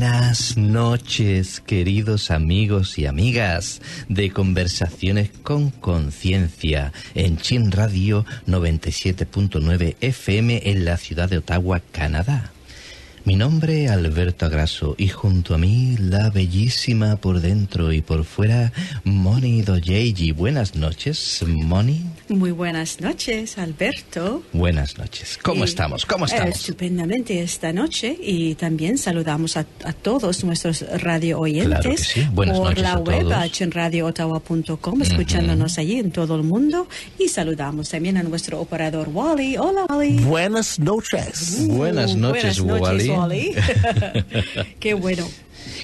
Buenas noches, queridos amigos y amigas de Conversaciones con Conciencia en Chin Radio 97.9 FM en la ciudad de Ottawa, Canadá. Mi nombre es Alberto Agraso y junto a mí la bellísima por dentro y por fuera Moni Doyeji. Buenas noches, Moni. Muy buenas noches, Alberto. Buenas noches. ¿Cómo Y, estamos? ¿Cómo eh, estamos? estupendamente esta noche y también saludamos a, a todos nuestros radio oyentes Claro que sí. Buenas por noches la a web chenradioottawa.com, escuchándonos allí en todo el mundo y saludamos también a nuestro operador Wally. Hola Wally. Buenas noches. Buenas noches, buenas Wally. noches, Wally. Qué bueno.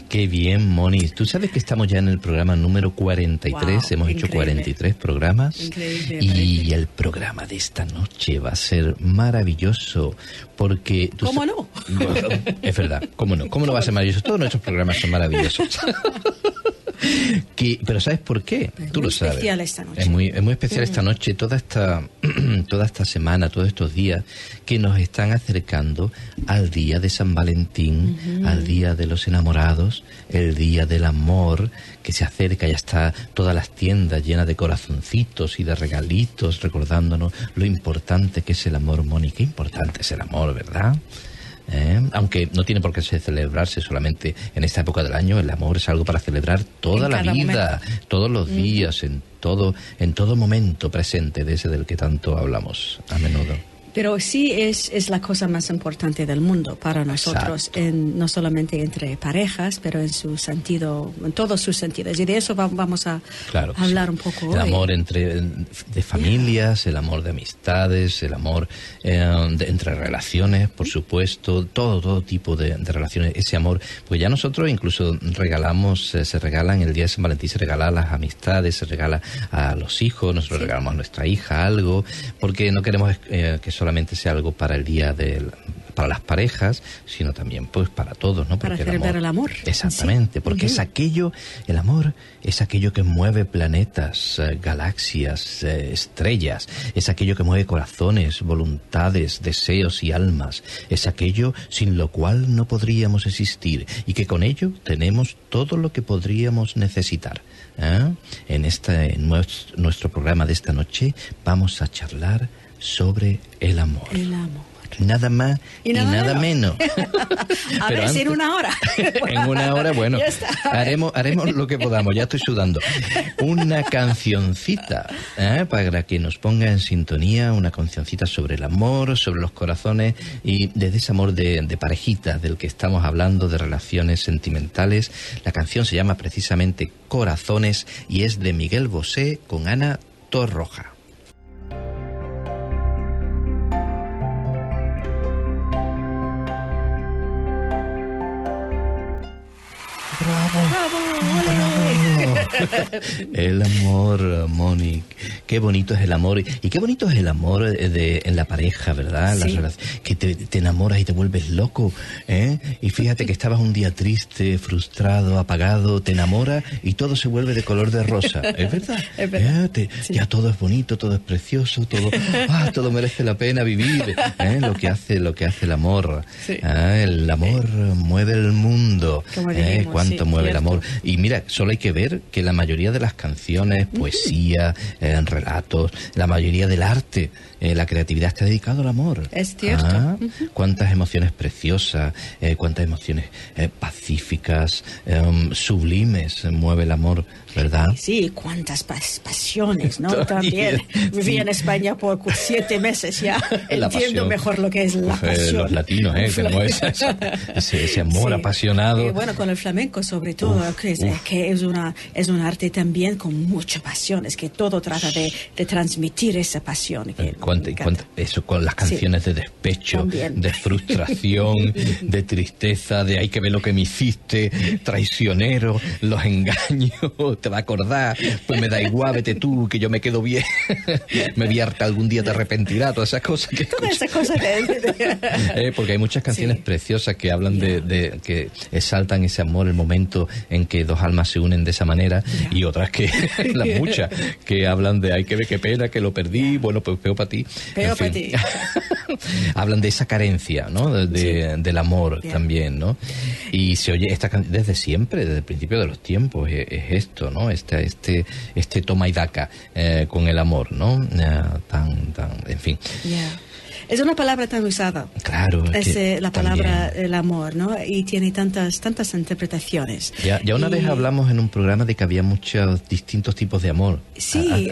Qué bien, Moni. Tú sabes que estamos ya en el programa número 43. Wow, Hemos hecho increíble. 43 programas. Increíble, y el programa de esta noche va a ser maravilloso porque... tú ¿Cómo no? Es verdad. ¿Cómo no? ¿Cómo no va a ser maravilloso? Todos nuestros programas son maravillosos. Que- pero ¿sabes por qué? Es Tú muy lo sabes. especial esta noche. Es muy, es muy especial esta noche, toda esta, toda esta semana, todos estos días que nos están acercando al día de San Valentín, al día de los enamorados, el día del amor que se acerca, ya está todas las tiendas llenas de corazoncitos y de regalitos, recordándonos lo importante que es el amor. Qué importante es el amor, ¿verdad? ¿Eh? Aunque no tiene por qué se- celebrarse solamente en esta época del año, el amor es algo para celebrar toda En la vida, todos los días, en todo, en todo momento presente de ese del que tanto hablamos a menudo. Pero sí es, es la cosa más importante del mundo para nosotros, en, no solamente entre parejas, pero en su sentido, en todos sus sentidos. Y de eso va- vamos a Claro. hablar sí. un poco El hoy. amor entre de familias, el amor de amistades, el amor eh, de- entre relaciones, por supuesto, todo todo tipo de, de relaciones. Ese amor, pues ya nosotros incluso regalamos, eh, se regalan el día de San Valentín, se regala a las amistades, se regala a los hijos, nosotros regalamos a nuestra hija algo, porque no queremos eh, que solamente sea algo para el día del para las parejas, sino también pues para todos, ¿no? Para celebrar el amor. Exactamente, porque es aquello, el amor es aquello que mueve planetas, eh, galaxias, eh, estrellas, es aquello que mueve corazones, voluntades, deseos y almas, es aquello sin lo cual no podríamos existir y que con ello tenemos todo lo que podríamos necesitar. ¿eh? En este en nues- nuestro programa de esta noche vamos a charlar sobre el amor. El amor. Nada más y, Y nada menos. menos. A ver si antes- en una hora. en una hora, bueno, está. haremos, haremos lo que podamos, ya estoy sudando. Una cancioncita, ¿eh? para que nos ponga en sintonía, una cancioncita sobre el amor, sobre los corazones y desde ese amor de, de parejitas del que estamos hablando, de relaciones sentimentales. La canción se llama precisamente Corazones y es de Miguel Bosé con Ana Torroja. bravo. El amor, Mónica. Qué bonito es el amor. Y qué bonito es el amor eh, de, en la pareja, ¿verdad? Sí. que te, te enamoras y te vuelves loco. ¿eh? Y fíjate que estabas un día triste, frustrado, apagado, te enamoras y todo se vuelve de color de rosa. ¿Es verdad? Es verdad. ¿Eh? Te- Ya todo es bonito, todo es precioso, todo, ah, todo merece la pena vivir. ¿eh? Lo que hace, lo que hace el amor. Sí. Ah, el amor mueve el mundo. Como ¿eh? Cuánto mueve el amor. Y mira, solo hay que ver que la mayoría de las canciones, poesía, eh, relatos, la mayoría del arte, eh, la creatividad está dedicado al amor. Es cierto. Ah, Cuántas emociones preciosas, eh, cuántas emociones eh, pacíficas, em, sublimes mueve el amor, ¿verdad? Sí, cuántas pas- pasiones, ¿no? También. Viví en España por siete meses ya. La Entiendo pasión. mejor lo que es la eh, pasión. los latinos, ¿eh? Tenemos ese, ese amor Sí. apasionado. Y bueno, con el flamenco sobre todo, Uf, que, es, que es, una, es un arte también con mucha pasión, es que todo trata de, de transmitir esa pasión. Que Cuánta- eso con las canciones de despecho, También. de frustración, de tristeza, de hay que ver lo que me hiciste, traicionero, los engaños, te va a acordar, pues me da igual, vete tú, que yo me quedo bien, me vi harta algún día te arrepentirás, todas esas cosas que Toda esa cosa de... Eh, porque hay muchas canciones Sí. preciosas que hablan de, de- que exaltan ese amor, el momento en que dos almas se unen de esa manera y otras que, las muchas, que hablan de, hay que ver qué pena, que lo perdí, bueno, pues peor para ti. Para ti. hablan de esa carencia, ¿no? De, Del amor también, ¿no? Y se oye esta desde siempre, desde el principio de los tiempos, es, esto, ¿no? Este, este, este toma y daca eh, con el amor, ¿no? Eh, tan, tan, en fin. Es una palabra tan usada. Claro. Es eh, la palabra el amor, ¿no? Y tiene tantas tantas interpretaciones. Ya, ya una vez hablamos en un programa de que había muchos distintos tipos de amor. Sí,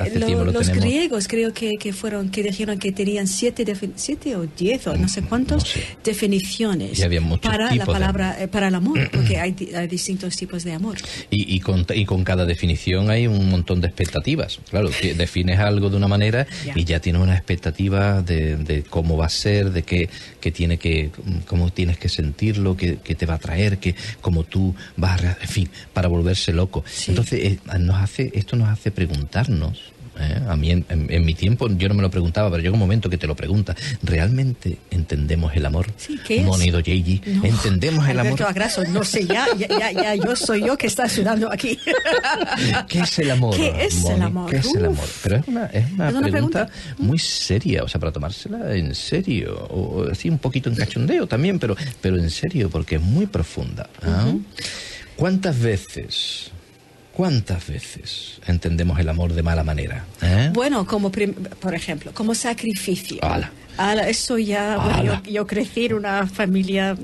los griegos creo que, que, fueron, que dijeron que tenían siete, siete o diez o no sé cuántos definiciones para la palabra, eh, para el amor, porque hay, hay, distintos tipos de amor. Y, y, con, y con cada definición hay un montón de expectativas. Claro, defines algo de una manera y ya tienes una expectativa de, de cómo cómo va a ser, de qué, tiene que, cómo tienes que sentirlo, qué, te va a traer, que cómo tú vas a, en fin, para volverse loco. Entonces, eh, nos hace, esto nos hace preguntarnos ¿eh? A mí en, mi tiempo yo no me lo preguntaba, pero llega un momento que te lo pregunta. ¿Realmente entendemos el amor? Sí, ¿qué es? Monido ¿entendemos el amor? Agraso, no sé, ya, ya, ya, yo soy yo que está sudando aquí. ¿Qué es el amor? ¿Qué es el amor? ¿Qué es el amor? Pero es una, es una, pregunta, muy seria, o sea, para tomársela en serio, o así un poquito en cachondeo también, pero, pero en serio, porque es muy profunda. ¿ah? ¿Cuántas veces ¿Cuántas veces entendemos el amor de mala manera? ¿Eh? Bueno, como por ejemplo, como sacrificio. eso ya, yo, yo, crecí en una familia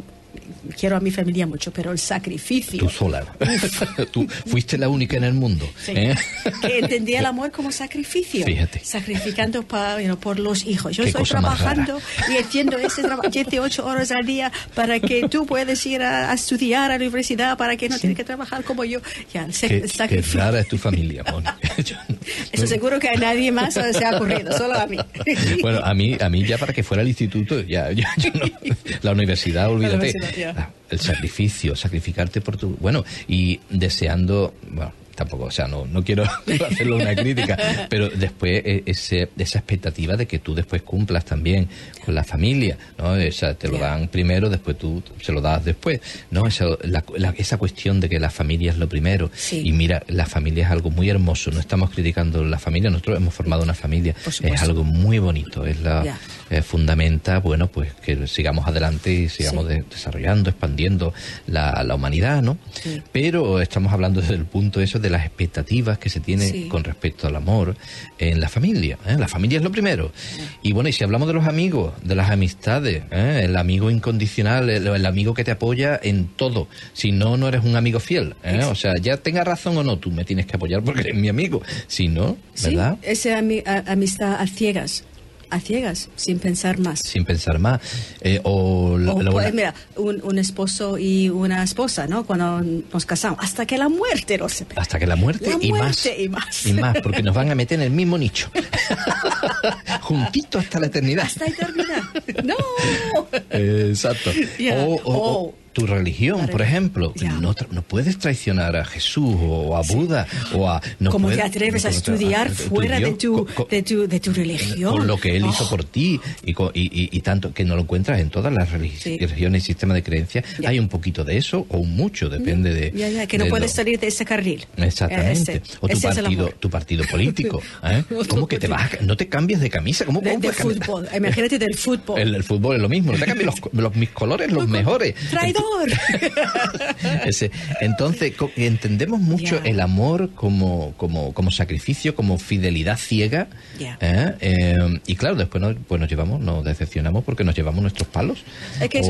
quiero a mi familia mucho, pero el sacrificio. Tú sola. Tú fuiste la única en el mundo. ¿eh? Que entendía el amor como sacrificio. Fíjate. Sacrificando por los hijos. Yo estoy trabajando y haciendo ese trabajo 7, 8 horas al día para que tú puedas ir a, estudiar a la universidad, para que no tienes que trabajar como yo. Ya, el, sacrificio. Qué rara es tu familia, Moni. Eso seguro que a nadie más se ha ocurrido, solo a mí. bueno, a mí, a mí ya para que fuera al instituto, ya, ya la universidad, olvídate. Ah, el sacrificio, sacrificarte por tu... Bueno, y deseando... Bueno, tampoco, o sea, no, no quiero hacerlo una crítica, pero después e, ese, esa expectativa de que tú después cumplas también con la familia, ¿no? O sea, te lo dan primero, después tú se lo das después, ¿no? Esa, esa cuestión de que la familia es lo primero. Y mira, la familia es algo muy hermoso, no estamos criticando la familia, nosotros hemos formado una familia, es algo muy bonito, es la fundamenta, bueno, pues que sigamos adelante y sigamos desarrollando, expandiendo la, la humanidad, ¿no? Pero estamos hablando desde el punto eso de las expectativas que se tiene con respecto al amor en la familia. ¿eh? La familia es lo primero. Y bueno, y si hablamos de los amigos, de las amistades, ¿eh? el amigo incondicional, el, amigo que te apoya en todo. Si no, no eres un amigo fiel. ¿eh? O sea, ya tenga razón o no, tú me tienes que apoyar porque eres mi amigo. Si no, ¿verdad? Esa amistad a ciegas a ciegas, sin pensar más. Sin pensar más. Eh, o, pues, mira, un, esposo y una esposa, ¿no? Cuando nos casamos, hasta que la muerte nos separe. Hasta que la muerte, y, más, y más. Y más, porque nos van a meter en el mismo nicho. Juntito hasta la eternidad. Hasta la eternidad. ¡No! exacto. o, tu religión, por ejemplo. No, no, puedes traicionar a Jesús o a Buda o a... No ¿Cómo te atreves a estudiar fuera de, tu, de, tu, de, tu, religión? Con lo que Él hizo oh. por ti y, y, y, tanto que no lo encuentras en todas las religiones y sistemas de creencias. Hay un poquito de eso o mucho, depende de... Ya, que no puedes salir de ese carril. Exactamente. o tu partido, tu partido político. ¿eh? ¿Cómo que te vas? No te cambias de camisa. ¿Cómo, de, fútbol. Imagínate del fútbol. El, fútbol es lo mismo. No te cambies los, mis colores, los mejores. entonces, entendemos mucho el amor como, como, como sacrificio, como fidelidad ciega. ¿eh? Eh, y claro, después nos, pues nos llevamos, nos decepcionamos porque nos llevamos nuestros palos. Es que es,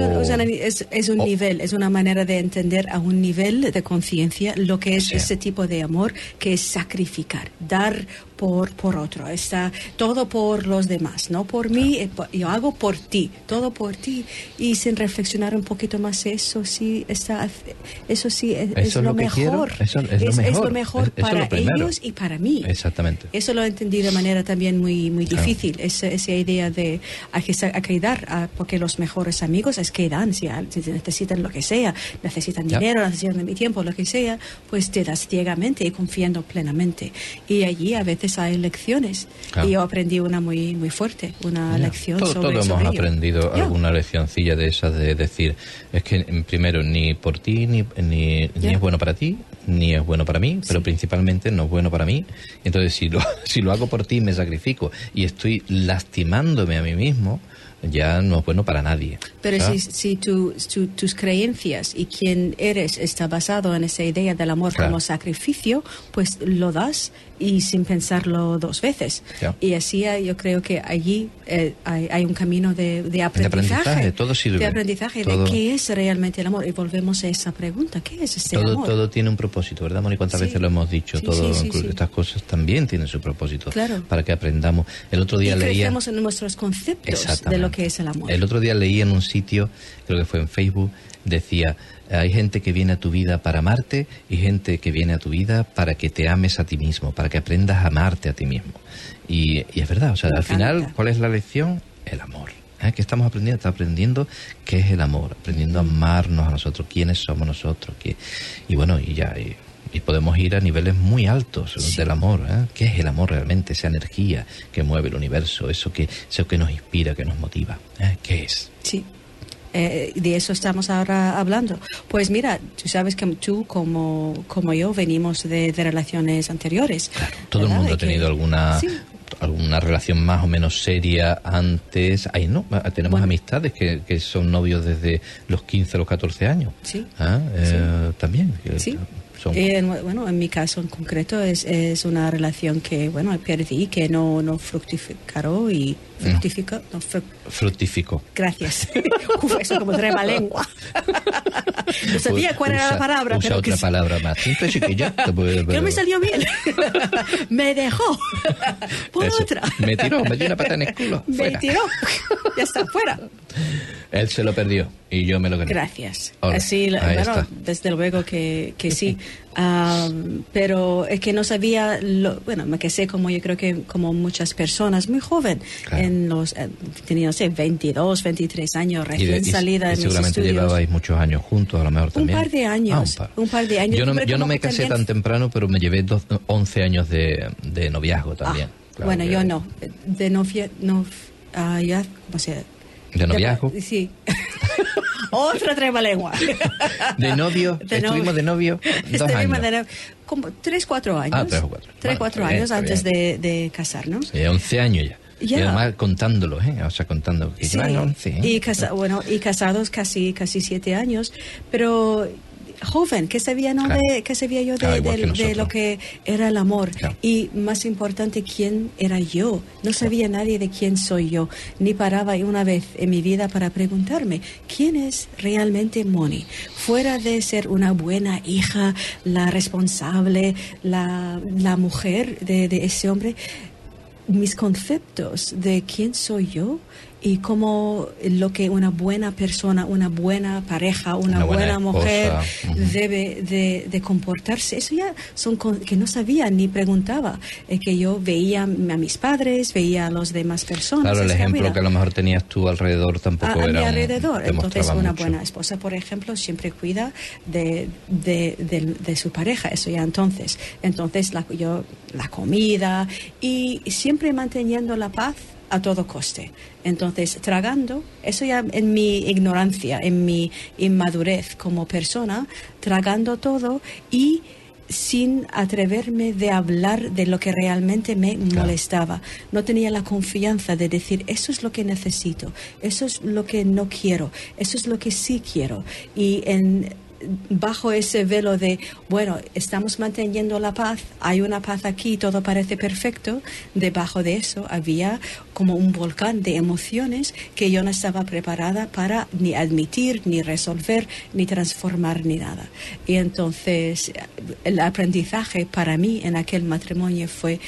un, nivel, es una manera de entender a un nivel de conciencia lo que es ese tipo de amor, que es sacrificar, dar por, por otro, está todo por los demás, no por mí, eh, yo hago por ti, todo por ti. Y sin reflexionar un poquito más, eso sí, está, eso sí es, lo, mejor. Eso es, lo mejor, para ellos y para mí. Exactamente. Eso lo he entendido de manera también muy, muy difícil, esa, esa, idea de que dar, porque los mejores amigos es que dan, si, necesitan lo que sea, necesitan dinero, necesitan mi tiempo, lo que sea, pues te das ciegamente y confiando plenamente. Y allí a veces hay lecciones. Y yo aprendí una muy muy fuerte, una lección todo, sobre Todos hemos aprendido alguna leccioncilla de esas de decir, es que primero ni por ti, ni, ni, es bueno para ti, ni es bueno para mí, pero principalmente no es bueno para mí. Entonces, si lo, si lo hago por ti, me sacrifico y estoy lastimándome a mí mismo, ya no es bueno para nadie. Pero si, si tus creencias y quién eres está basado en esa idea del amor como sacrificio, pues lo das y sin pensarlo dos veces. Y así yo creo que allí eh, hay, un camino de, de, aprendizaje. De todo sirve. De aprendizaje, de qué es realmente el amor. Y volvemos a esa pregunta, ¿qué es ese todo, amor? Todo tiene un propósito, ¿verdad, Moni? ¿Cuántas veces lo hemos dicho? todo, estas cosas también tienen su propósito. Para que aprendamos. El otro día y leía... en nuestros conceptos de lo que es el amor. El otro día leí en un sitio, creo que fue en Facebook, decía hay gente que viene a tu vida para amarte y gente que viene a tu vida para que te ames a ti mismo, para que aprendas a amarte a ti mismo. Y, es verdad, o sea, al final, ¿cuál es la lección? El amor. ¿Eh? ¿Qué estamos aprendiendo? Estamos aprendiendo qué es el amor, aprendiendo a amarnos a nosotros, quiénes somos nosotros. Qué... Y bueno, y ya, y, podemos ir a niveles muy altos del amor. ¿eh? ¿Qué es el amor realmente? Esa energía que mueve el universo, eso que, eso que nos inspira, que nos motiva. ¿eh? ¿Qué es? Sí, eh, de eso estamos ahora hablando. Pues mira, tú sabes que tú como, como yo venimos de, relaciones anteriores. todo el mundo ha tenido alguna... alguna relación más o menos seria antes. Ahí no, tenemos amistades que, que, son novios desde los 15 o los 14 años. Sí. ¿Ah? Eh, también. Sí. Eh, bueno, en mi caso en concreto es, es una relación que, bueno, perdí, que no, no fructificó y fructificó. No, fructificó. Gracias. Uf, eso como trema lengua. no sabía cuál era la palabra. Usa otra palabra más que me salió bien. me dejó. Por otra. Me tiró, me dio una pata en el culo. Me tiró. ya está, fuera. Él se lo perdió y yo me lo gané. Gracias. Así, bueno, desde luego que, que sí. Pero es que no sabía, lo, bueno, me quedé como yo creo que como muchas personas, muy joven, en los, eh, tenía, no sé, 22, 23 años, recién salida y, seguramente llevabais muchos años juntos, a lo mejor también. Un par de años. Ah, un, par. de años. Yo no, yo no me casé tan temprano, pero me llevé 11 años de, de noviazgo también. Ah, bueno, yo no. De novia, no, uh, ya, ¿cómo se ¿De noviazgo? Sí. Otra trema lengua. ¿De novio? ¿Estuvimos de novio? Dos años. De como tres, cuatro años. Ah, tres o cuatro. Tres, cuatro años antes de, de, casarnos. Sí, once años ya. Y además contándolo, ¿eh? O sea, contando que sí. ¿eh? Y, casa, bueno, y casados casi, casi siete años. Pero joven, que sabía, ¿no? de, que sabía yo de, lo que era el amor. Y más importante, quién era yo. No sabía nadie de quién soy yo. Ni paraba una vez en mi vida para preguntarme, ¿quién es realmente Moni? Fuera de ser una buena hija, la responsable, la, la mujer de, de ese hombre, mis conceptos de quién soy yo y cómo lo que una buena persona, una buena pareja, una, buena, mujer debe de, comportarse. Eso ya son que no sabía ni preguntaba, es que yo veía a mis padres, veía a las demás personas. Claro, el ejemplo que a lo mejor tenías tú alrededor tampoco a, era. A mi alrededor. Entonces, una buena esposa, por ejemplo, siempre cuida de, de, su pareja, eso ya entonces. Entonces, la, yo, la comida y siempre manteniendo la paz a todo coste. Entonces, tragando, eso ya en mi ignorancia, en mi inmadurez como persona, tragando todo y sin atreverme de hablar de lo que realmente me molestaba. No tenía la confianza de decir, eso es lo que necesito, eso es lo que no quiero, eso es lo que sí quiero. Y en bajo ese velo de, bueno, estamos manteniendo la paz, hay una paz aquí, todo parece perfecto, debajo de eso había como un volcán de emociones que yo no estaba preparada para ni admitir, ni resolver, ni transformar, ni nada. Y entonces el aprendizaje para mí en aquel matrimonio fue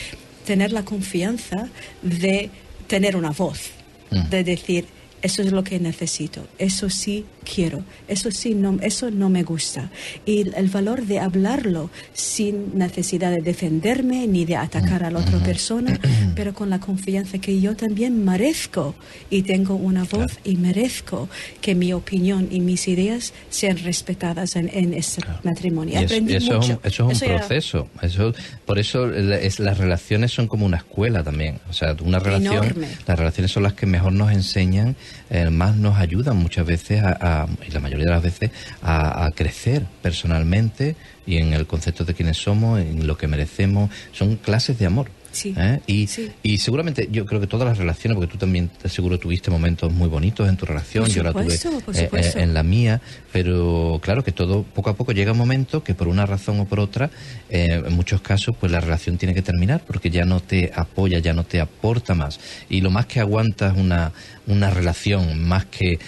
tener la confianza de tener una voz, mm. de decir, eso es lo que necesito, eso sí quiero, eso sí, no, eso no me gusta. Y el valor de hablarlo sin necesidad de defenderme ni de atacar a la otra persona, pero con la confianza que yo también merezco y tengo una voz y merezco que mi opinión y mis ideas sean respetadas en, en este matrimonio. Aprendí eso, mucho. Es un, eso es un proceso. Eso, por eso es, las relaciones son como una escuela también. O sea, una relación, las relaciones son las que mejor nos enseñan, eh, más nos ayudan muchas veces a a, y la mayoría de las veces, a, a crecer personalmente y en el concepto de quiénes somos, en lo que merecemos. Son clases de amor. ¿Eh? Y, y seguramente yo creo que todas las relaciones, porque tú también seguro tuviste momentos muy bonitos en tu relación, yo la tuve eh, eh, en la mía, pero claro que todo poco a poco llega un momento que por una razón o por otra, en muchos casos, pues la relación tiene que terminar porque ya no te apoya, ya no te aporta más. Y lo más que aguantas una, una relación, más que,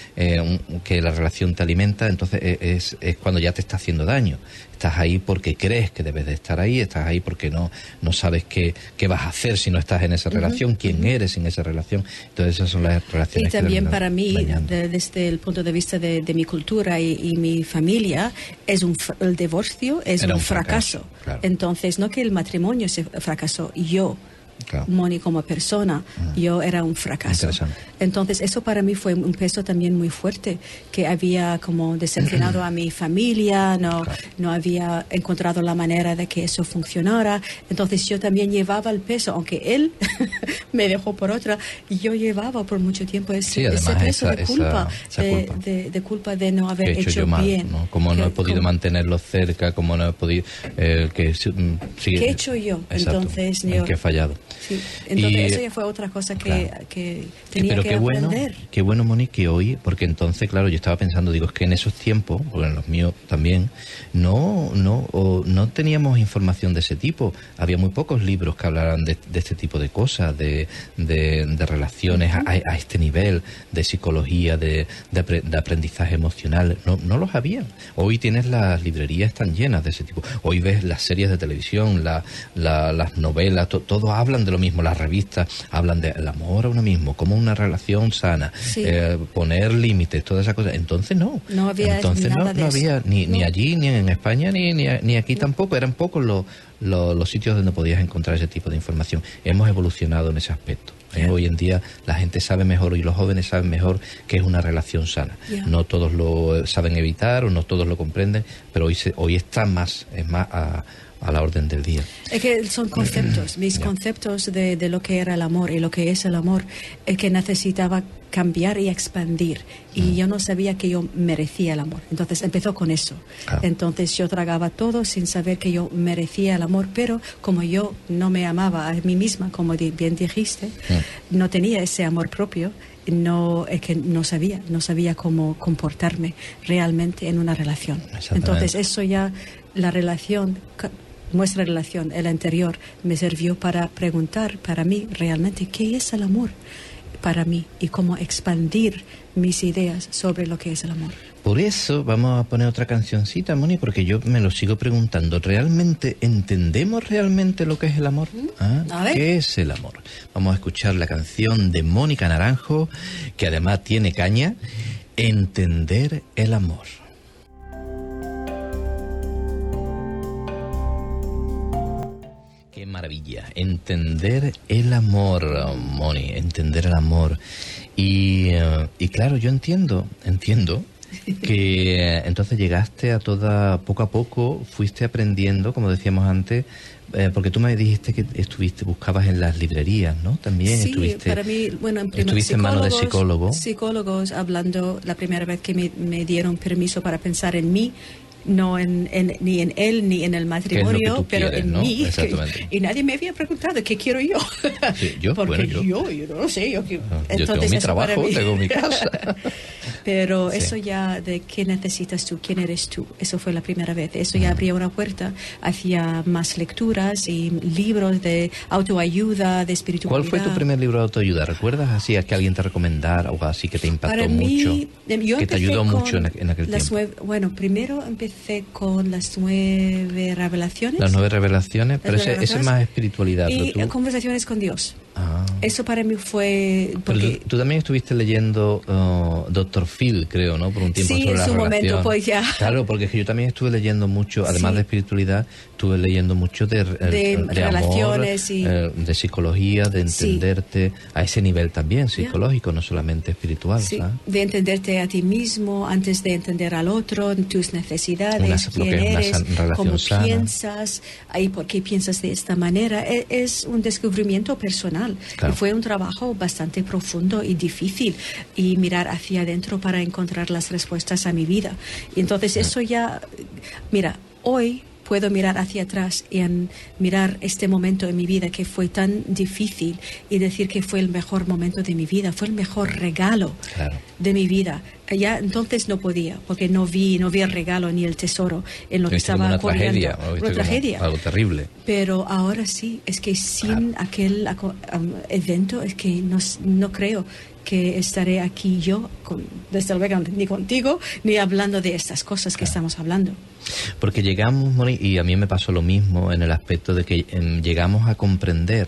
que la relación te alimenta, entonces es, es cuando ya te está haciendo daño estás ahí porque crees que debes de estar ahí, estás ahí porque no, no sabes qué, qué vas a hacer si no estás en esa relación, quién eres en esa relación. Entonces esas son las relaciones. Y también para mí, desde el punto de vista de, mi cultura y, mi familia, es un, el divorcio es un, fracaso. Entonces, no que el matrimonio se fracasó, yo Moni como persona, mm. yo era un fracaso. Entonces, eso para mí fue un peso también muy fuerte, que había como decepcionado a mi familia, no, no había encontrado la manera de que eso funcionara. Entonces, yo también llevaba el peso, aunque él me dejó por otra, yo llevaba por mucho tiempo ese, peso de culpa, de, culpa, de, no haber hecho, bien. Como no he podido mantenerlo cerca, como no he podido... Eh, que, mm, ¿Qué he hecho yo? Entonces, yo, que he fallado. Sí, entonces eso ya fue otra cosa que, que tenía pero que qué aprender. Bueno, qué bueno, Moni, que hoy, porque entonces, claro, yo estaba pensando, digo, es que en esos tiempos, porque en los míos también, no, no, no teníamos información de ese tipo. Había muy pocos libros que hablaran de, este tipo de cosas, de, de, relaciones a, a, este nivel, de psicología, de, de, aprendizaje emocional. No, no los había. Hoy tienes las librerías están llenas de ese tipo. Hoy ves las series de televisión, la, las novelas, todo habla de lo mismo, las revistas hablan del amor a uno mismo, como una relación sana, eh, poner límites, todas esas cosas. Entonces no. No había Entonces no, no había ni, ni allí, ni en España, ni, ni, aquí tampoco. Eran pocos los, los, sitios donde podías encontrar ese tipo de información. Hemos evolucionado en ese aspecto. ¿eh? Hoy en día la gente sabe mejor y los jóvenes saben mejor que es una relación sana. No todos lo saben evitar o no todos lo comprenden, pero hoy, se, hoy está más, es más a, a la orden del día. Es que son conceptos, mis conceptos de, de, lo que era el amor y lo que es el amor, es que necesitaba cambiar y expandir. Y mm. yo no sabía que yo merecía el amor. Entonces empezó con eso. Entonces yo tragaba todo sin saber que yo merecía el amor, pero como yo no me amaba a mí misma, como bien dijiste, mm. no tenía ese amor propio, no es que no sabía, no sabía cómo comportarme realmente en una relación. Entonces eso ya la relación nuestra relación, el anterior, me sirvió para preguntar para mí realmente qué es el amor para mí y cómo expandir mis ideas sobre lo que es el amor. Por eso vamos a poner otra cancioncita, Moni, porque yo me lo sigo preguntando. ¿Realmente entendemos realmente lo que es el amor? ¿Ah? ¿Qué es el amor? Vamos a escuchar la canción de Mónica Naranjo, que además tiene caña, Entender el amor. Maravilla. Entender el amor, Moni, entender el amor. Y, eh, y claro, yo entiendo, entiendo que eh, entonces llegaste a toda, poco a poco, fuiste aprendiendo, como decíamos antes, eh, porque tú me dijiste que estuviste, buscabas en las librerías, ¿no? También sí, estuviste, para mí, bueno, en estuviste en manos de psicólogos. Psicólogos hablando la primera vez que me, me, dieron permiso para pensar en mí no en, ni en él ni en el matrimonio, pero en mí. y nadie me había preguntado qué quiero yo. yo, Porque yo, yo, no sé. Yo, entonces, tengo mi trabajo, tengo mi casa. Pero eso ya de qué necesitas tú, quién eres tú, eso fue la primera vez. Eso ya abría una puerta hacia más lecturas y libros de autoayuda, de espiritualidad. ¿Cuál fue tu primer libro de autoayuda? ¿Recuerdas así a que alguien te recomendara o así que te impactó mucho? que te ayudó mucho en, aquel tiempo. bueno, primero empecé con las nueve revelaciones. Las nueve revelaciones, pero ese, es más espiritualidad. Y conversaciones con Dios. Ah. Eso para mí fue... Porque... Tú, también estuviste leyendo uh, Doctor Phil, creo, ¿no? Por un tiempo sí, en su momento, pues ya. Claro, porque yo también estuve leyendo mucho, además de espiritualidad, estuve leyendo mucho de, de, relaciones y... Eh, de psicología, de entenderte a ese nivel también psicológico, no solamente espiritual. De entenderte a ti mismo antes de entender al otro, tus necesidades, quién eres, cómo piensas, ahí por qué piensas de esta manera. Es, es un descubrimiento personal fue un trabajo bastante profundo y difícil y mirar hacia adentro para encontrar las respuestas a mi vida. Y entonces eso ya, mira, hoy puedo mirar hacia atrás y mirar este momento en mi vida que fue tan difícil y decir que fue el mejor momento de mi vida, fue el mejor regalo de mi vida. Ya entonces no podía, porque no vi, no vi el regalo ni el tesoro en lo que estaba una corriendo. Tragedia, una tragedia. Algo terrible. Pero ahora sí, es que sin aquel um, evento es que no, no creo que estaré aquí yo, con, desde luego, ni contigo, ni hablando de estas cosas que estamos hablando. Porque llegamos, y a mí me pasó lo mismo en el aspecto de que em, llegamos a comprender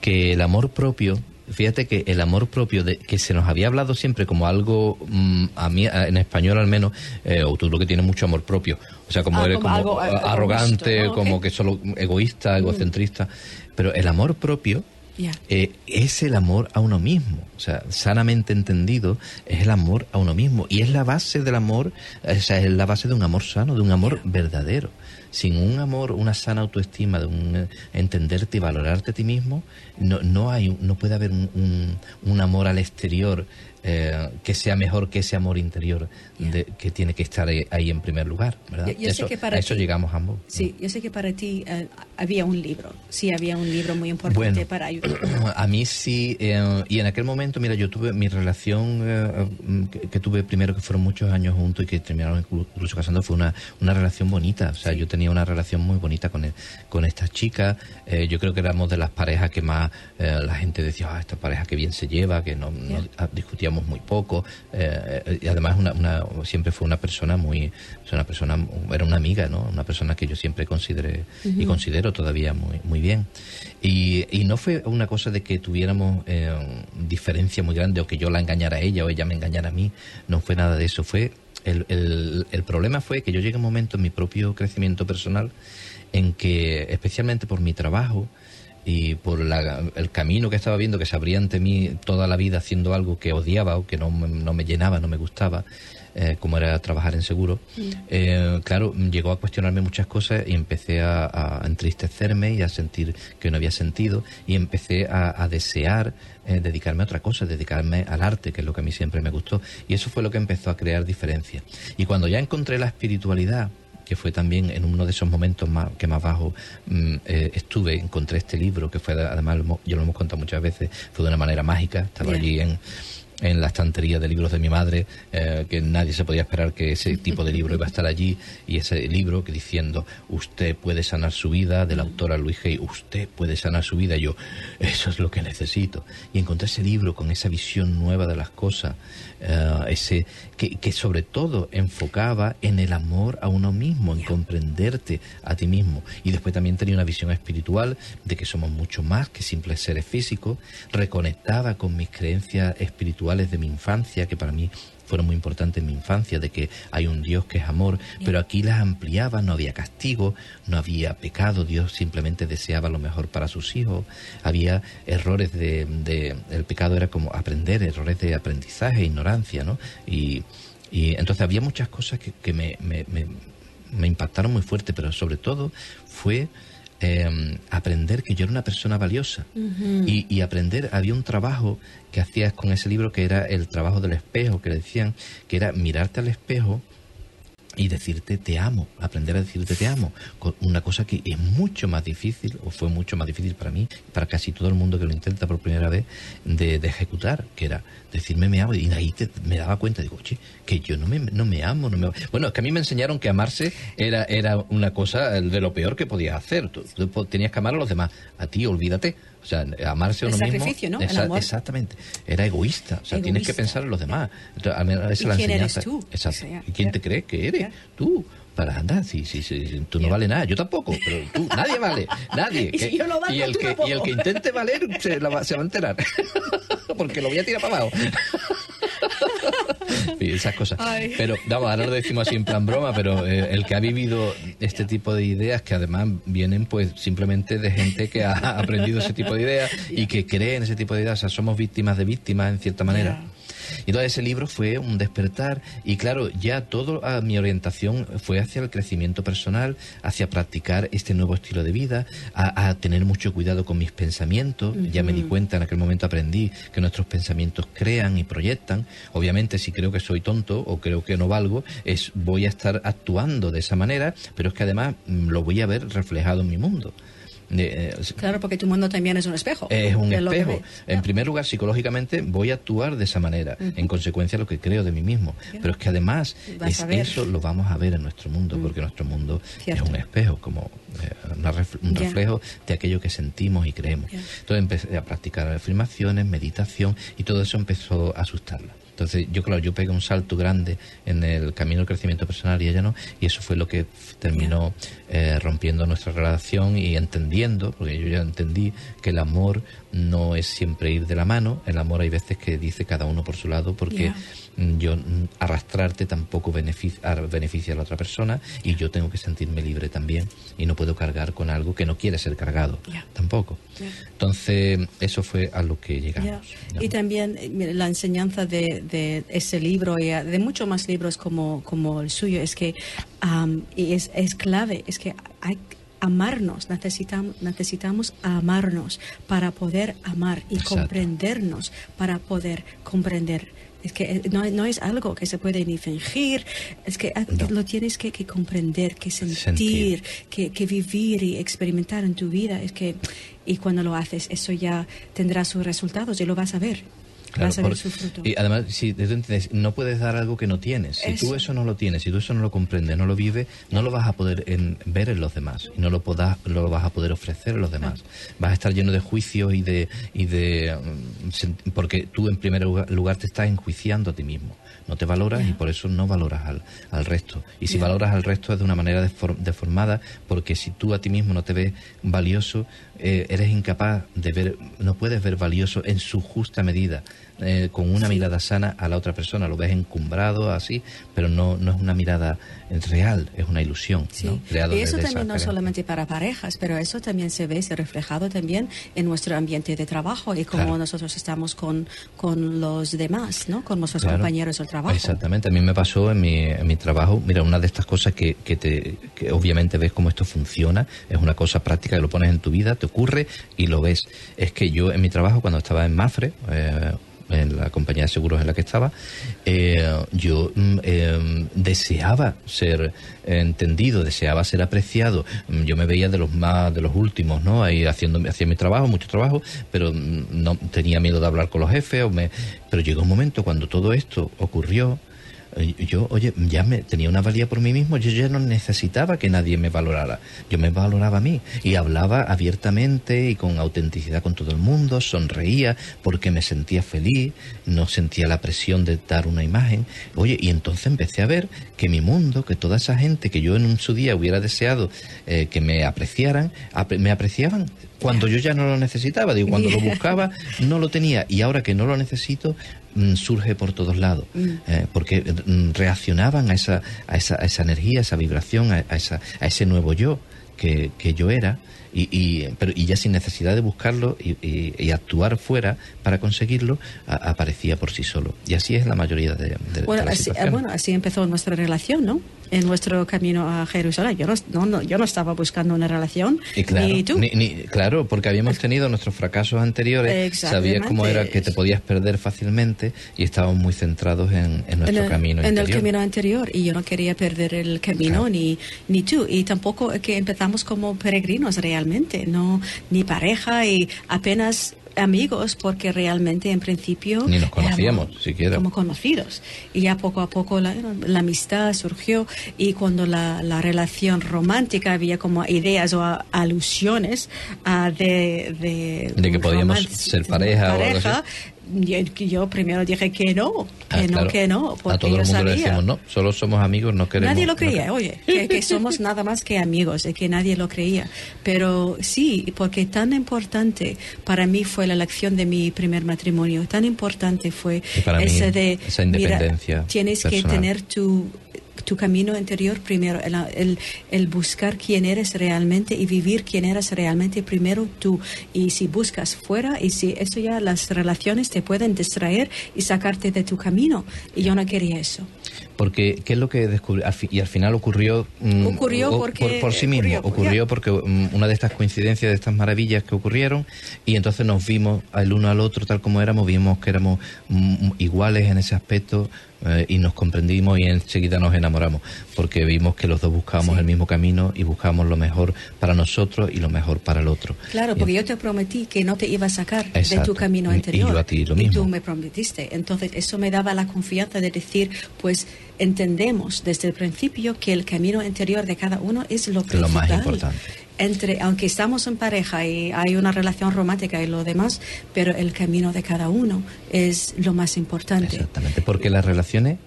que el amor propio fíjate que el amor propio de, que se nos había hablado siempre como algo mm, a mí en español al menos eh, o tú lo que tienes mucho amor propio o sea como ah, eres como, arrogante como que solo egoísta mm. egocentrista pero el amor propio eh, es el amor a uno mismo. O sea, sanamente entendido, es el amor a uno mismo. Y es la base del amor, o sea, es la base de un amor sano, de un amor verdadero. Sin un amor, una sana autoestima, de un eh, entenderte y valorarte a ti mismo, no, no, hay, no puede haber un, un amor al exterior eh, que sea mejor que ese amor interior que tiene que estar ahí, en primer lugar, ¿verdad? eso, a eso llegamos ambos. Sí, yo sé que para ti eh, había un libro, sí, había un libro muy importante para ayudar. A mí sí, eh, y en aquel momento, mira, yo tuve mi relación que, tuve primero, que fueron muchos años juntos y que terminaron incluso casando, fue una, una relación bonita, o sea, yo tenía una relación muy bonita con, con esta chica, yo creo que éramos de las parejas que más la gente decía, ah, esta pareja que bien se lleva, que no, no discutíamos muy poco eh, y además una, siempre fue una persona muy una persona era una amiga no una persona que yo siempre consideré y considero todavía muy muy bien. Y, y, no fue una cosa de que tuviéramos eh, diferencia muy grande o que yo la engañara a ella o ella me engañara a mí. No fue nada de eso. Fue el, el, el problema fue que yo llegué a un momento en mi propio crecimiento personal en que especialmente por mi trabajo y por el camino que estaba viendo que se abría ante mí toda la vida haciendo algo que odiaba o que no, no me llenaba, no me gustaba, eh, como era trabajar en seguro, mm. eh, claro, llegó a cuestionarme muchas cosas y empecé a, entristecerme y a sentir que no había sentido y empecé a, desear eh, dedicarme a otra cosa, dedicarme al arte, que es lo que a mí siempre me gustó. Y eso fue lo que empezó a crear diferencia. Y cuando ya encontré la espiritualidad, que fue también en uno de esos momentos más, que más bajo mm, eh, estuve, encontré este libro, que fue además, yo lo hemos contado muchas veces, fue de una manera mágica, estaba allí en en la estantería de libros de mi madre, eh, que nadie se podía esperar que ese tipo de libro iba a estar allí, y ese libro que diciendo, usted puede sanar su vida, de la autora Luis Hay, usted puede sanar su vida, y yo, eso es lo que necesito. Y encontré ese libro con esa visión nueva de las cosas, eh, ese que, que, sobre todo enfocaba en el amor a uno mismo, en comprenderte a ti mismo. Y después también tenía una visión espiritual de que somos mucho más que simples seres físicos, reconectada con mis creencias espirituales de mi infancia, que para mí fueron muy importantes en mi infancia, de que hay un Dios que es amor, pero aquí las ampliaba, no había castigo, no había pecado, Dios simplemente deseaba lo mejor para sus hijos, había errores de, el pecado era como aprender, errores de aprendizaje, ignorancia, ¿no? Y, y entonces había muchas cosas que, que me, me, me impactaron muy fuerte, pero sobre todo fue Em, aprender que yo era una persona valiosa. Y, y, aprender, había un trabajo que hacías con ese libro que era el trabajo del espejo, que le decían que era mirarte al espejo y decirte te amo, aprender a decirte te amo, una cosa que es mucho más difícil, o fue mucho más difícil para mí, para casi todo el mundo que lo intenta por primera vez, de, ejecutar, que era decirme me amo, y ahí me daba cuenta, digo, oye, que yo no me, no me amo, no me Bueno, es que a mí me enseñaron que amarse era, era una cosa de lo peor que podías hacer, tú tenías que amar a los demás, a ti olvídate, o sea, amarse a uno mismo. ¿no? Exactamente. Era egoísta. O sea, tienes que pensar en los demás. Entonces, ¿Y quién eres tú? Exacto. ¿Y quién te crees que eres? Tú para andar, si, si, si, tú no vales nada, yo tampoco, pero tú, nadie vale, nadie. y, el que, y el que intente valer se, va, se va a enterar, porque lo voy a tirar para abajo. Esas cosas. Pero, vamos, ahora lo decimos así en plan broma, pero eh, el que ha vivido este tipo de ideas, que además vienen pues simplemente de gente que ha aprendido ese tipo de ideas y que cree en ese tipo de ideas, o sea, somos víctimas de víctimas en cierta manera. Entonces ese libro fue un despertar y claro, ya toda mi orientación fue hacia el crecimiento personal, hacia practicar este nuevo estilo de vida, a, tener mucho cuidado con mis pensamientos. Ya me di cuenta, en aquel momento aprendí que nuestros pensamientos crean y proyectan. Obviamente si creo que soy tonto o creo que no valgo, es voy a estar actuando de esa manera, pero es que además mm, lo voy a ver reflejado en mi mundo. Eh, claro, porque tu mundo también es un espejo. Es un espejo. En primer lugar, psicológicamente voy a actuar de esa manera, en consecuencia lo que creo de mí mismo. Pero es que además eso lo vamos a ver en nuestro mundo, porque nuestro mundo es un espejo, como eh, un reflejo de aquello que sentimos y creemos. Entonces empecé a practicar afirmaciones, meditación, y todo eso empezó a asustarla. Entonces, yo, claro, yo pegué un salto grande en el camino del crecimiento personal y ella no, y eso fue lo que terminó eh, rompiendo nuestra relación y entendiendo, porque yo ya entendí que el amor no es siempre ir de la mano, el amor hay veces que dice cada uno por su lado, porque yo mm, arrastrarte tampoco beneficia, beneficia a la otra persona y yo tengo que sentirme libre también y no puedo cargar con algo que no quiere ser cargado tampoco. Entonces, eso fue a lo que llegamos. Y también eh, la enseñanza de, de, ese libro y de muchos más libros como, como el suyo es que y es, es clave, es que hay amarnos, necesitamos, necesitamos amarnos para poder amar y comprendernos para poder comprender es que eh, no, no, es algo que se puede ni fingir, es que ah, lo tienes que, comprender, que sentir, Que, que, vivir y experimentar en tu vida. Es que, y cuando lo haces, eso ya tendrá sus resultados y lo vas a ver. Y además, si no puedes dar algo que no tienes. Si tú eso no lo tienes, si tú eso no lo comprendes, no lo vives, no lo vas a poder ver en los demás y no lo, podas, lo vas a poder ofrecer a los demás. Vas a estar lleno de juicios y de, y de. Mm, porque tú, en primer lugar, te estás enjuiciando a ti mismo. No te valoras y por eso no valoras al, al resto. Y si valoras al resto es de una manera deformada, porque si tú a ti mismo no te ves valioso, eh, eres incapaz de ver, no puedes ver valioso en su justa medida. Eh, con una mirada sana a la otra persona. Lo ves encumbrado así, pero no, no es una mirada real, es una ilusión. y eso también no solamente para parejas, pero eso también se ve, se reflejado también en nuestro ambiente de trabajo y cómo nosotros estamos con, con los demás, ¿no? con nuestros compañeros del trabajo. Exactamente, a mí me pasó en mi, en mi trabajo, mira, una de estas cosas que, que, te, que obviamente ves cómo esto funciona, es una cosa práctica que lo pones en tu vida, te ocurre y lo ves. Es que yo en mi trabajo, cuando estaba en Mafre, eh, en la compañía de seguros en la que estaba, eh, yo mm, eh, deseaba ser entendido, deseaba ser apreciado. Mm, yo me veía de los más, de los últimos, ¿no? Ahí haciendo, hacía mi trabajo, mucho trabajo, pero mm, no tenía miedo de hablar con los jefes. O me, pero llegó un momento cuando todo esto ocurrió yo, oye, ya me tenía una valía por mí mismo, yo ya no necesitaba que nadie me valorara, yo me valoraba a mí y hablaba abiertamente y con autenticidad con todo el mundo, sonreía porque me sentía feliz, no sentía la presión de dar una imagen. Oye, y entonces empecé a ver que mi mundo, que toda esa gente que yo en su día hubiera deseado eh, que me apreciaran, me apreciaban cuando yo ya no lo necesitaba, digo, cuando lo buscaba no lo tenía y ahora que no lo necesito Mm, surge por todos lados, mm. eh, porque mm, reaccionaban a esa, a esa, a esa energía, a esa vibración, a, esa, a ese nuevo yo que, que yo era y, y, pero, y ya sin necesidad de buscarlo y, y actuar fuera para conseguirlo, aparecía por sí solo. Y así es la mayoría de, de, bueno, así, bueno, así empezó nuestra relación, ¿no? En nuestro camino a Jerusalén. Yo no, no, yo no estaba buscando una relación, y claro, ni tú. Ni, claro, porque habíamos tenido nuestros fracasos anteriores, sabías cómo era que te podías perder fácilmente y estábamos muy centrados en, en nuestro en camino en anterior. el camino anterior y yo no quería perder el camino ni, ni tú. Y tampoco que empezamos como peregrinos realmente no ni pareja y apenas amigos porque realmente en principio ni nos conocíamos siquiera. como conocidos. Y ya poco a poco la, amistad surgió y cuando la, la, relación romántica había como ideas o alusiones uh, de, de, que podíamos ser pareja, o algo así yo, yo primero dije que no, que ah, no, que no, porque a todo el mundo le decimos no, solo somos amigos, no queremos. Nadie lo creía, oye, que, somos nada más que amigos, y que nadie lo creía. Pero sí, porque tan importante para mí fue la elección de mi primer matrimonio, tan importante fue ese de esa independencia. tienes que tener tu tu camino interior primero, el, el, buscar quién eres realmente y vivir quién eres realmente primero tú. Y si buscas fuera y si eso ya las relaciones te pueden distraer y sacarte de tu camino. Y yo no quería eso. Porque, ¿qué es lo que descubrió? Y al final ocurrió... Mm, ocurrió porque... Por, sí mismo, ocurrió, porque mm, una de estas coincidencias, de estas maravillas que ocurrieron, y entonces nos vimos el uno al otro tal como éramos, vimos que éramos mm, iguales en ese aspecto, eh, y nos comprendimos y enseguida nos enamoramos, porque vimos que los dos buscábamos el mismo camino y buscábamos lo mejor para nosotros y lo mejor para el otro. Claro, porque yo te prometí que no te iba a sacar de tu camino anterior. Y yo a ti lo mismo. Y tú me prometiste. Entonces eso me daba la confianza de decir, pues entendemos desde el principio que el camino interior de cada uno es lo principal. Lo más importante entre, aunque estamos en pareja y hay una relación romántica y lo demás, pero el camino de cada uno es lo más importante. Exactamente, porque las relaciones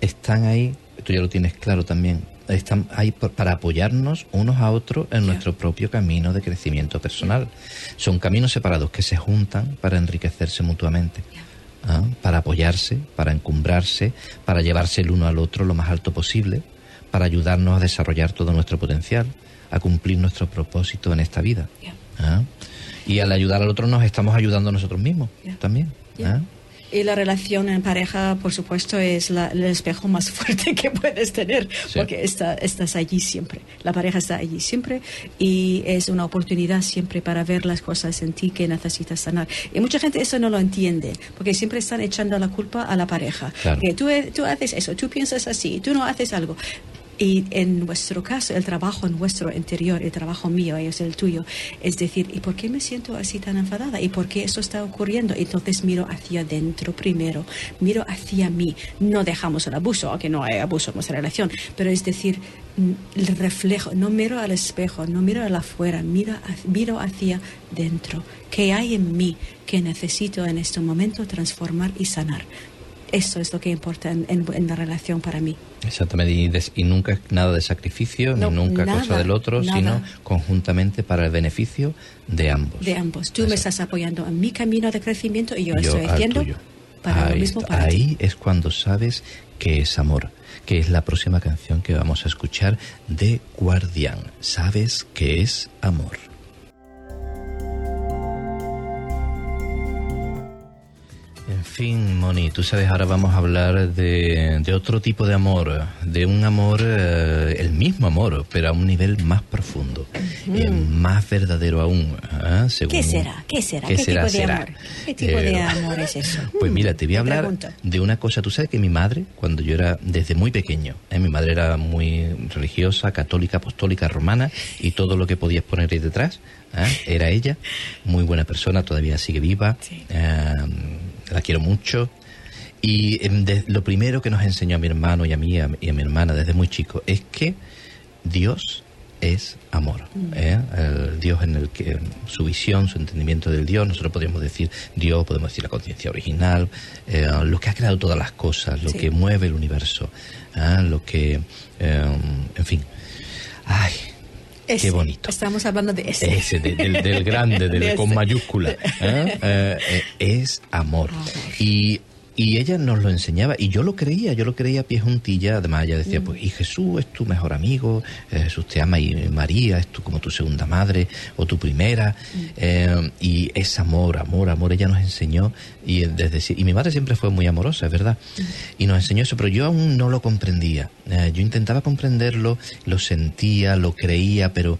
están ahí, tú ya lo tienes claro también, están ahí para apoyarnos unos a otros en nuestro propio camino de crecimiento personal. Son caminos separados que se juntan para enriquecerse mutuamente. ¿ah? Para apoyarse, para encumbrarse, para llevarse el uno al otro lo más alto posible, para ayudarnos a desarrollar todo nuestro potencial a cumplir nuestro propósito en esta vida. ¿Ah? Y al ayudar al otro nos estamos ayudando a nosotros mismos también. ¿ah? Y la relación en pareja, por supuesto, es el espejo más fuerte que puedes tener, porque está, estás allí siempre. La pareja está allí siempre y es una oportunidad siempre para ver las cosas en ti que necesitas sanar. Y mucha gente eso no lo entiende, porque siempre están echando la culpa a la pareja. Que tú, tú haces eso, tú piensas así, tú no haces algo. Y en nuestro caso, el trabajo en nuestro interior, el trabajo mío es el tuyo, es decir, ¿y por qué me siento así tan enfadada? ¿Y por qué eso está ocurriendo? Entonces miro hacia adentro primero, miro hacia mí. No dejamos el abuso, aunque no hay abuso en nuestra relación, pero es decir, el reflejo, no miro al espejo, no miro al afuera, miro, miro hacia dentro. ¿Qué hay en mí que necesito en este momento transformar y sanar? Eso es lo que importa en, la relación para mí. Exactamente, y, nunca es nada de sacrificio, ni nunca cosa del otro, sino conjuntamente para el beneficio de ambos. De ambos. Tú me estás apoyando en mi camino de crecimiento y yo, estoy haciendo para ahí lo mismo para Ahí es cuando sabes que es amor, que es la próxima canción que vamos a escuchar de Guardián. Sabes que es amor. Fin, Moni, tú sabes, ahora vamos a hablar de, otro tipo de amor, de un amor, eh, el mismo amor, pero a un nivel más profundo, eh, más verdadero aún. ¿eh? ¿Qué será? ¿Qué será? ¿Qué, tipo de amor? ¿Qué tipo de amor es eso? Pues mira, te voy a hablar de una cosa. Tú sabes que mi madre, cuando yo era desde muy pequeño, mi madre era muy religiosa, católica, apostólica, romana, y todo lo que podías poner ahí detrás, era ella, muy buena persona, todavía sigue viva la quiero mucho. Y em, lo primero que nos enseñó a mi hermano y a mí y a, mi hermana desde muy chico es que Dios es amor. Mm. ¿eh? El Dios en el que su visión, su entendimiento del Dios, nosotros podríamos decir Dios, podemos decir la conciencia original, eh, lo que ha creado todas las cosas, lo que mueve el universo, ¿eh? lo que, em, en fin. Ay, Qué bonito. Estamos hablando de ese. Ese, del, grande, del, con mayúscula. ¿eh? Eh, eh, es amor. Y y ella nos lo enseñaba y yo lo creía, yo lo creía a pie juntilla. Además, ella decía, pues, y Jesús es tu mejor amigo, Jesús te ama y María es tu, como tu segunda madre o tu primera. Mm. y es amor, amor, amor. Ella nos enseñó y desde y mi madre siempre fue muy amorosa, es verdad. Mm. Y nos enseñó eso, pero yo aún no lo comprendía. yo intentaba comprenderlo, lo sentía, lo creía, pero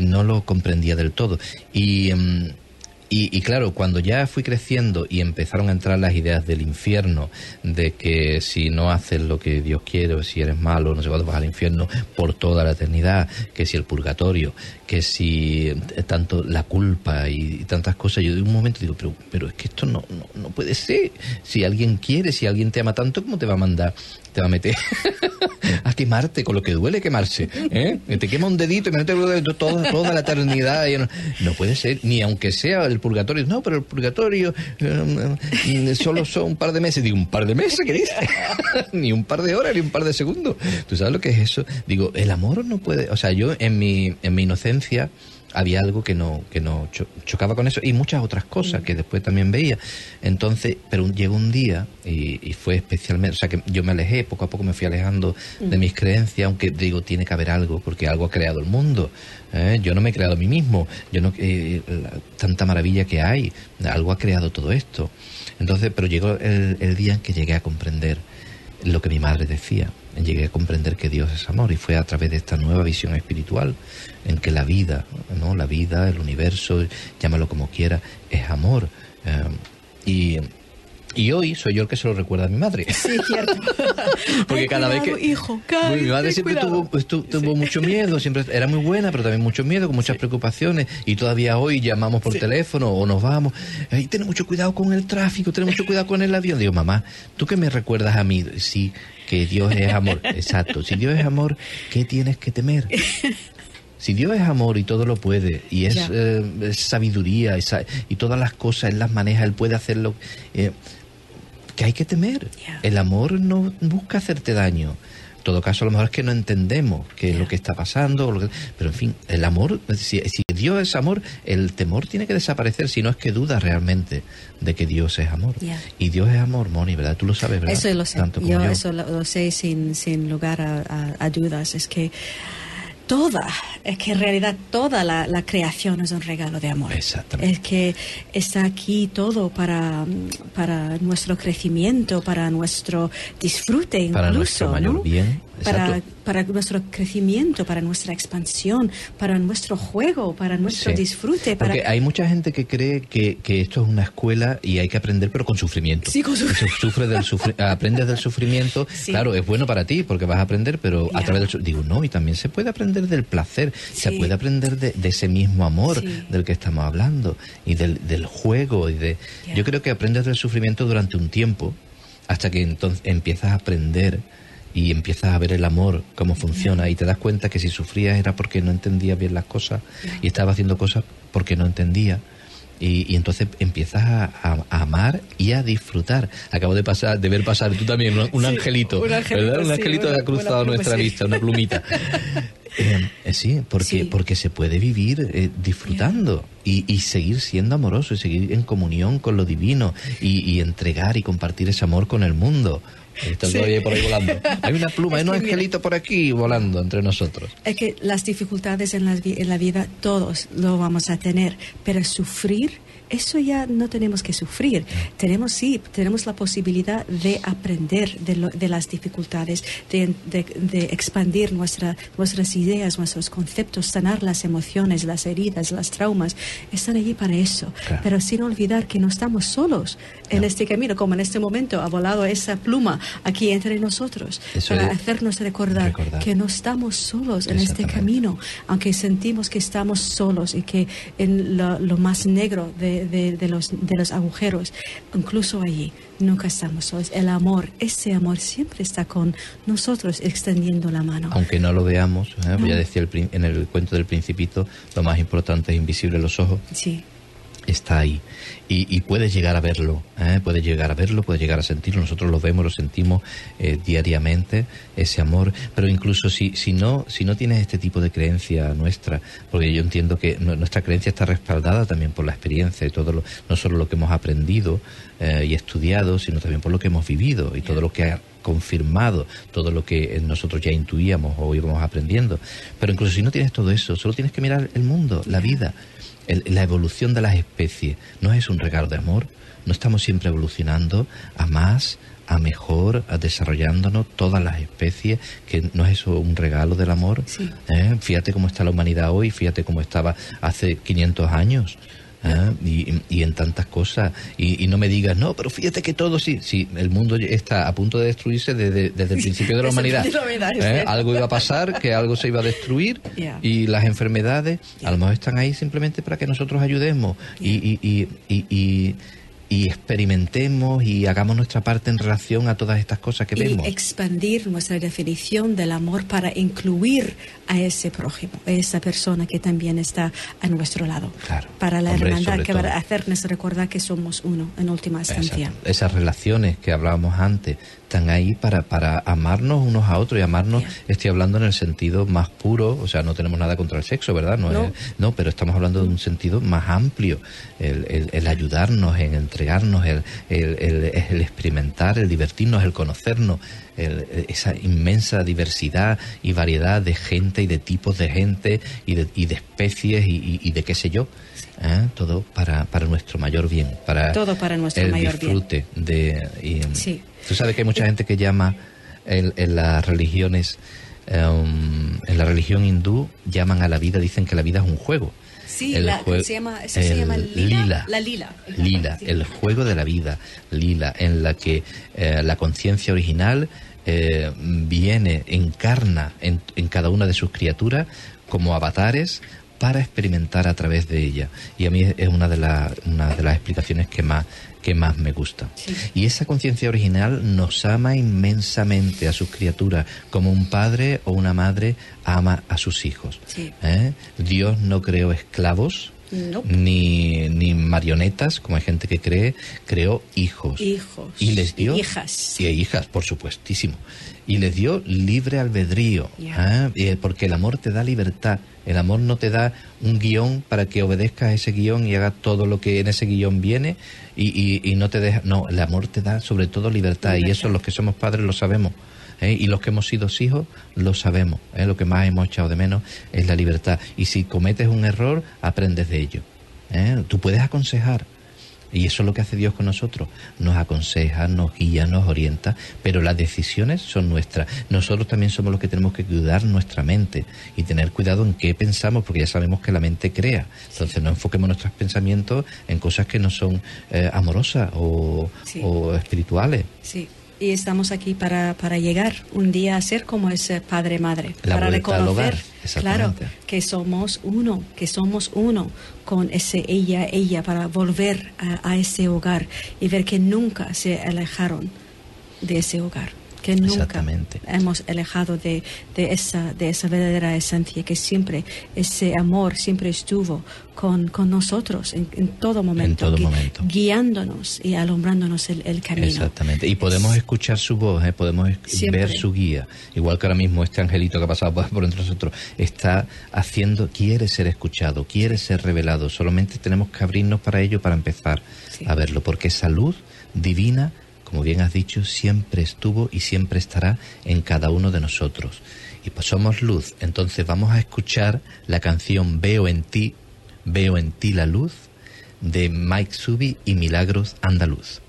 no lo comprendía del todo. Y em, y, claro, cuando ya fui creciendo y empezaron a entrar las ideas del infierno, de que si no haces lo que Dios quiere, si eres malo, no sé cuándo vas al infierno por toda la eternidad, que si el purgatorio, que si tanto la culpa y, tantas cosas, yo de un momento digo, pero, pero es que esto no, no, no puede ser. Si alguien quiere, si alguien te ama tanto, ¿cómo te va a mandar te va a meter a quemarte con lo que duele quemarse. ¿eh? Te quema un dedito y me mete toda, toda la eternidad. no, puede ser, ni aunque sea el purgatorio. No, pero el purgatorio eh, solo son un par de meses. Digo, ¿un par de meses? ¿Qué dices? ni un par de horas, ni un par de segundos. ¿Tú sabes lo que es eso? Digo, el amor no puede. O sea, yo en mi, en mi inocencia había algo que no que no chocaba con eso y muchas otras cosas que después también veía. Entonces pero llegó un día y, fue especialmente o sea que yo me alejé poco a poco me fui alejando de mis creencias aunque digo tiene que haber algo porque algo ha creado el mundo ¿eh? yo no me he creado a mí mismo yo no eh, tanta maravilla que hay algo ha creado todo esto. Entonces pero llegó el, el día en que llegué a comprender lo que mi madre decía llegué a comprender que Dios es amor y fue a través de esta nueva visión espiritual en que la vida, ¿no? La vida, el universo, llámalo como quiera, es amor. Eh, y y hoy soy yo el que se lo recuerda a mi madre. Sí, cierto. Porque cada vez que. Hijo, mi madre siempre tuvo, pues, tuvo mucho miedo, siempre era muy buena, pero también mucho miedo, con muchas preocupaciones. Y todavía hoy llamamos por teléfono o nos vamos. Ay, ten mucho cuidado con el tráfico, ten mucho cuidado con el avión. Digo, mamá, ¿tú qué me recuerdas a mí? Sí, que Dios es amor. Exacto. Si Dios es amor, ¿qué tienes que temer? Si Dios es amor y todo lo puede, y es, eh, sabiduría y, todas las cosas Él las maneja, Él puede hacerlo. Eh, que hay que temer. El amor no busca hacerte daño. En todo caso, a lo mejor es que no entendemos qué es lo que está pasando, pero en fin, el amor, si, Dios es amor, el temor tiene que desaparecer, si no es que duda realmente de que Dios es amor. Y Dios es amor, Moni, ¿verdad? Tú lo sabes, ¿verdad? Eso lo sé. yo, eso lo, sé sin, sin lugar a dudas. Es que toda, es que en realidad toda la, creación es un regalo de amor. Exactamente. Es que está aquí todo para, para nuestro crecimiento, para nuestro disfrute incluso. Para nuestro mayor bien para, para, nuestro crecimiento, para nuestra expansión, para nuestro juego, para nuestro disfrute. Para... Porque hay mucha gente que cree que, que, esto es una escuela y hay que aprender, pero con sufrimiento. Sí, con Sufre del aprendes del sufrimiento. Claro, es bueno para ti porque vas a aprender, pero a través del Digo, no, y también se puede aprender del placer, se puede aprender de, ese mismo amor del que estamos hablando y del, del juego. y de Yo creo que aprendes del sufrimiento durante un tiempo hasta que entonces empiezas a aprender y empiezas a ver el amor, cómo funciona, y te das cuenta que si sufrías era porque no entendías bien las cosas y estabas haciendo cosas porque no entendía. Y, entonces empiezas a, amar y a disfrutar. Acabo de pasar, de ver pasar tú también un, angelito, ¿verdad? Un angelito que ha cruzado nuestra vista, una plumita. Eh, eh, sí, porque, porque se puede vivir eh, disfrutando y, y, seguir siendo amoroso y seguir en comunión con lo divino y, y entregar y compartir ese amor con el mundo. Hay una pluma, hay un angelito por aquí volando entre nosotros. Es que las dificultades en la, en la vida todos lo vamos a tener, pero sufrir eso ya no tenemos que sufrir. Tenemos, sí, tenemos la posibilidad de aprender de, las dificultades, de, expandir nuestra, nuestras ideas, nuestros conceptos, sanar las emociones, las heridas, las traumas. Están allí para eso. Pero sin olvidar que no estamos solos en este camino, como en este momento ha volado esa pluma aquí entre nosotros, para hacernos recordar, que no estamos solos en este camino, aunque sentimos que estamos solos y que en lo más negro de de, los, de los agujeros, incluso allí nunca estamos solos. El amor, ese amor siempre está con nosotros extendiendo la mano. Aunque no lo veamos, ¿eh? ya decía en el cuento del principito, lo más importante es invisible los ojos. Sí está ahí y, puedes llegar a verlo, ¿eh? puedes llegar a verlo, puedes llegar a sentirlo, nosotros lo vemos, lo sentimos eh, diariamente, ese amor, pero incluso si, si, no, si no tienes este tipo de creencia nuestra, porque yo entiendo que nuestra creencia está respaldada también por la experiencia y todo lo, no solo lo que hemos aprendido eh, y estudiado, sino también por lo que hemos vivido y todo lo que ha confirmado todo lo que nosotros ya intuíamos o íbamos aprendiendo. Pero incluso si no tienes todo eso, solo tienes que mirar el mundo, la vida la evolución de las especies no es un regalo de amor, no estamos siempre evolucionando a más, a mejor, a desarrollándonos todas las especies, que no es eso un regalo del amor. ¿Eh? Fíjate cómo está la humanidad hoy, fíjate cómo estaba hace 500 años. ¿Eh? y, en tantas cosas. Y, no me digas, no, pero fíjate que todo sí, sí, el mundo está a punto de destruirse desde, el principio de la humanidad. ¿Eh? Algo iba a pasar, que algo se iba a destruir y las enfermedades a lo mejor están ahí simplemente para que nosotros ayudemos. y, y, y experimentemos y hagamos nuestra parte en relación a todas estas cosas que y vemos. expandir nuestra definición del amor para incluir a ese prójimo, a esa persona que también está a nuestro lado. Claro. Para la Hombre, hermandad que todo. va a hacernos recordar que somos uno en última instancia. Exacto. Esas relaciones que hablábamos antes están ahí para, para amarnos unos a otros y amarnos, Yeah. estoy hablando en el sentido más puro, o sea, no tenemos nada contra el sexo, ¿verdad? No, No. es- no pero estamos hablando de un sentido más amplio, el, el- el ayudarnos, en entregarnos, el, el- el- el experimentar, el divertirnos, el conocernos, el- esa inmensa diversidad y variedad de gente y de tipos de gente y de, y de especies y, y- y de qué sé yo. ¿eh? Todo para, para nuestro mayor bien, para Todo para nuestro el mayor bien. disfrute de y, Sí. tú sabes que hay mucha gente que llama en, en las religiones em, en la religión hindú llaman a la vida dicen que la vida es un juego Sí, El la- jue- se llama, eso se llama lila. La lila. lila Sí. el juego de la vida lila en la que eh, la conciencia original eh, viene encarna en, en cada una de sus criaturas como avatares para experimentar a través de ella y a mí es una de, la- una de las explicaciones que más que más me gusta Sí. y esa conciencia original nos ama inmensamente a sus criaturas como un padre o una madre ama a sus hijos Sí. ¿Eh? Dios no creó esclavos Nope. ni, ni marionetas, como hay gente que cree, creó hijos. Hijos Y les dio. y hijas. Y hijas, por supuestísimo. Y les dio libre albedrío. Ya. ¿eh? Y, Porque el amor te da libertad. El amor no te da un guion para que obedezcas a ese guion y hagas todo lo que en ese guion viene y, y- y no te deja. No, el amor te da sobre todo libertad. Y Libertad. eso los que somos padres lo sabemos. ¿Eh? Y los que hemos sido hijos lo sabemos. ¿eh? Lo que más hemos echado de menos es la libertad. Y si cometes un error, aprendes de ello. ¿eh? Tú puedes aconsejar. Y eso es lo que hace Dios con nosotros. Nos aconseja, nos guía, nos orienta, pero las decisiones son nuestras. Nosotros también somos los que tenemos que cuidar nuestra mente y tener cuidado en qué pensamos, porque ya sabemos que la mente crea. Entonces no enfoquemos nuestros pensamientos en cosas que no son eh, amorosas o, Sí. o espirituales. Sí. Y estamos aquí para, para llegar un día a ser como ese padre-madre. Para reconocer, claro, que somos uno, que somos uno con ese ella, ella, para volver a, a ese hogar y ver que nunca se alejaron de ese hogar. Que nunca hemos alejado de, de, esa, de esa verdadera esencia, que siempre ese amor siempre estuvo con, con nosotros en, en todo momento, todo gui- momento. guiándonos y alumbrándonos el, el camino. Exactamente. Y podemos escuchar su voz, ¿eh? podemos Siempre. ver su guía. Igual que ahora mismo este angelito que ha pasado por, por entre nosotros está haciendo, quiere ser escuchado, quiere ser revelado. Solamente tenemos que abrirnos para ello para empezar Sí. a verlo. Porque esa luz divina, como bien has dicho, siempre estuvo y siempre estará en cada uno de nosotros. Y pues somos luz. Entonces vamos a escuchar la canción Veo en ti, Veo en ti la luz de Mike Subi y Milagros Andaluz.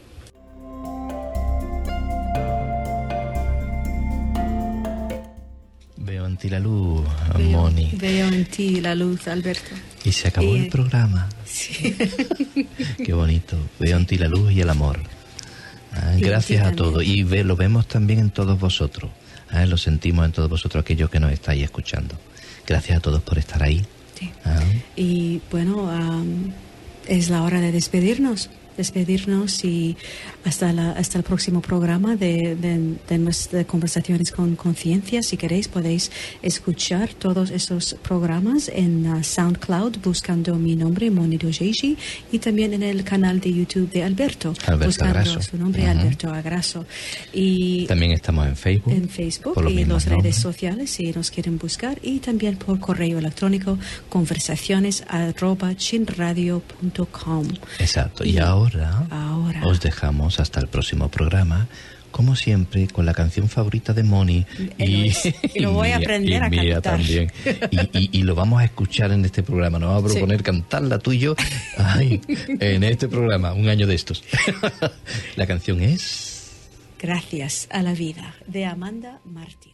Veo en ti la luz, Veo, Moni. veo en ti la luz, Alberto. Y se acabó Y- el programa. Sí. Qué bonito. Veo en ti la luz y el amor. Ah, gracias a todos. Y ve- lo vemos también en todos vosotros. Ah, lo sentimos en todos vosotros, aquellos que nos estáis escuchando. Gracias a todos por estar ahí. Sí. Ah, Y bueno, am, es la hora de despedirnos. Despedirnos y hasta, la, hasta el próximo programa de, de, de nuestras conversaciones con conciencia. Si queréis, podéis escuchar todos esos programas en ah, SoundCloud buscando mi nombre, Moni Dojeji, y también en el canal de YouTube de Alberto, Alberto buscando Agraso. su nombre. Alberto Agraso. Y También estamos en Facebook. en Facebook por los y las redes sociales si nos quieren buscar y también por correo electrónico conversaciones arroba chinradio.com. Exacto. Y Y ahora, ahora. os dejamos hasta el próximo programa. Como siempre, con la canción favorita de Moni. Y lo voy a aprender y a mía cantar. también. Y, lo vamos a escuchar en este programa. Nos vamos a Sí. proponer cantarla tú y yo ay, en este programa, un año de estos. la canción es... Gracias a la vida de Amanda Martínez.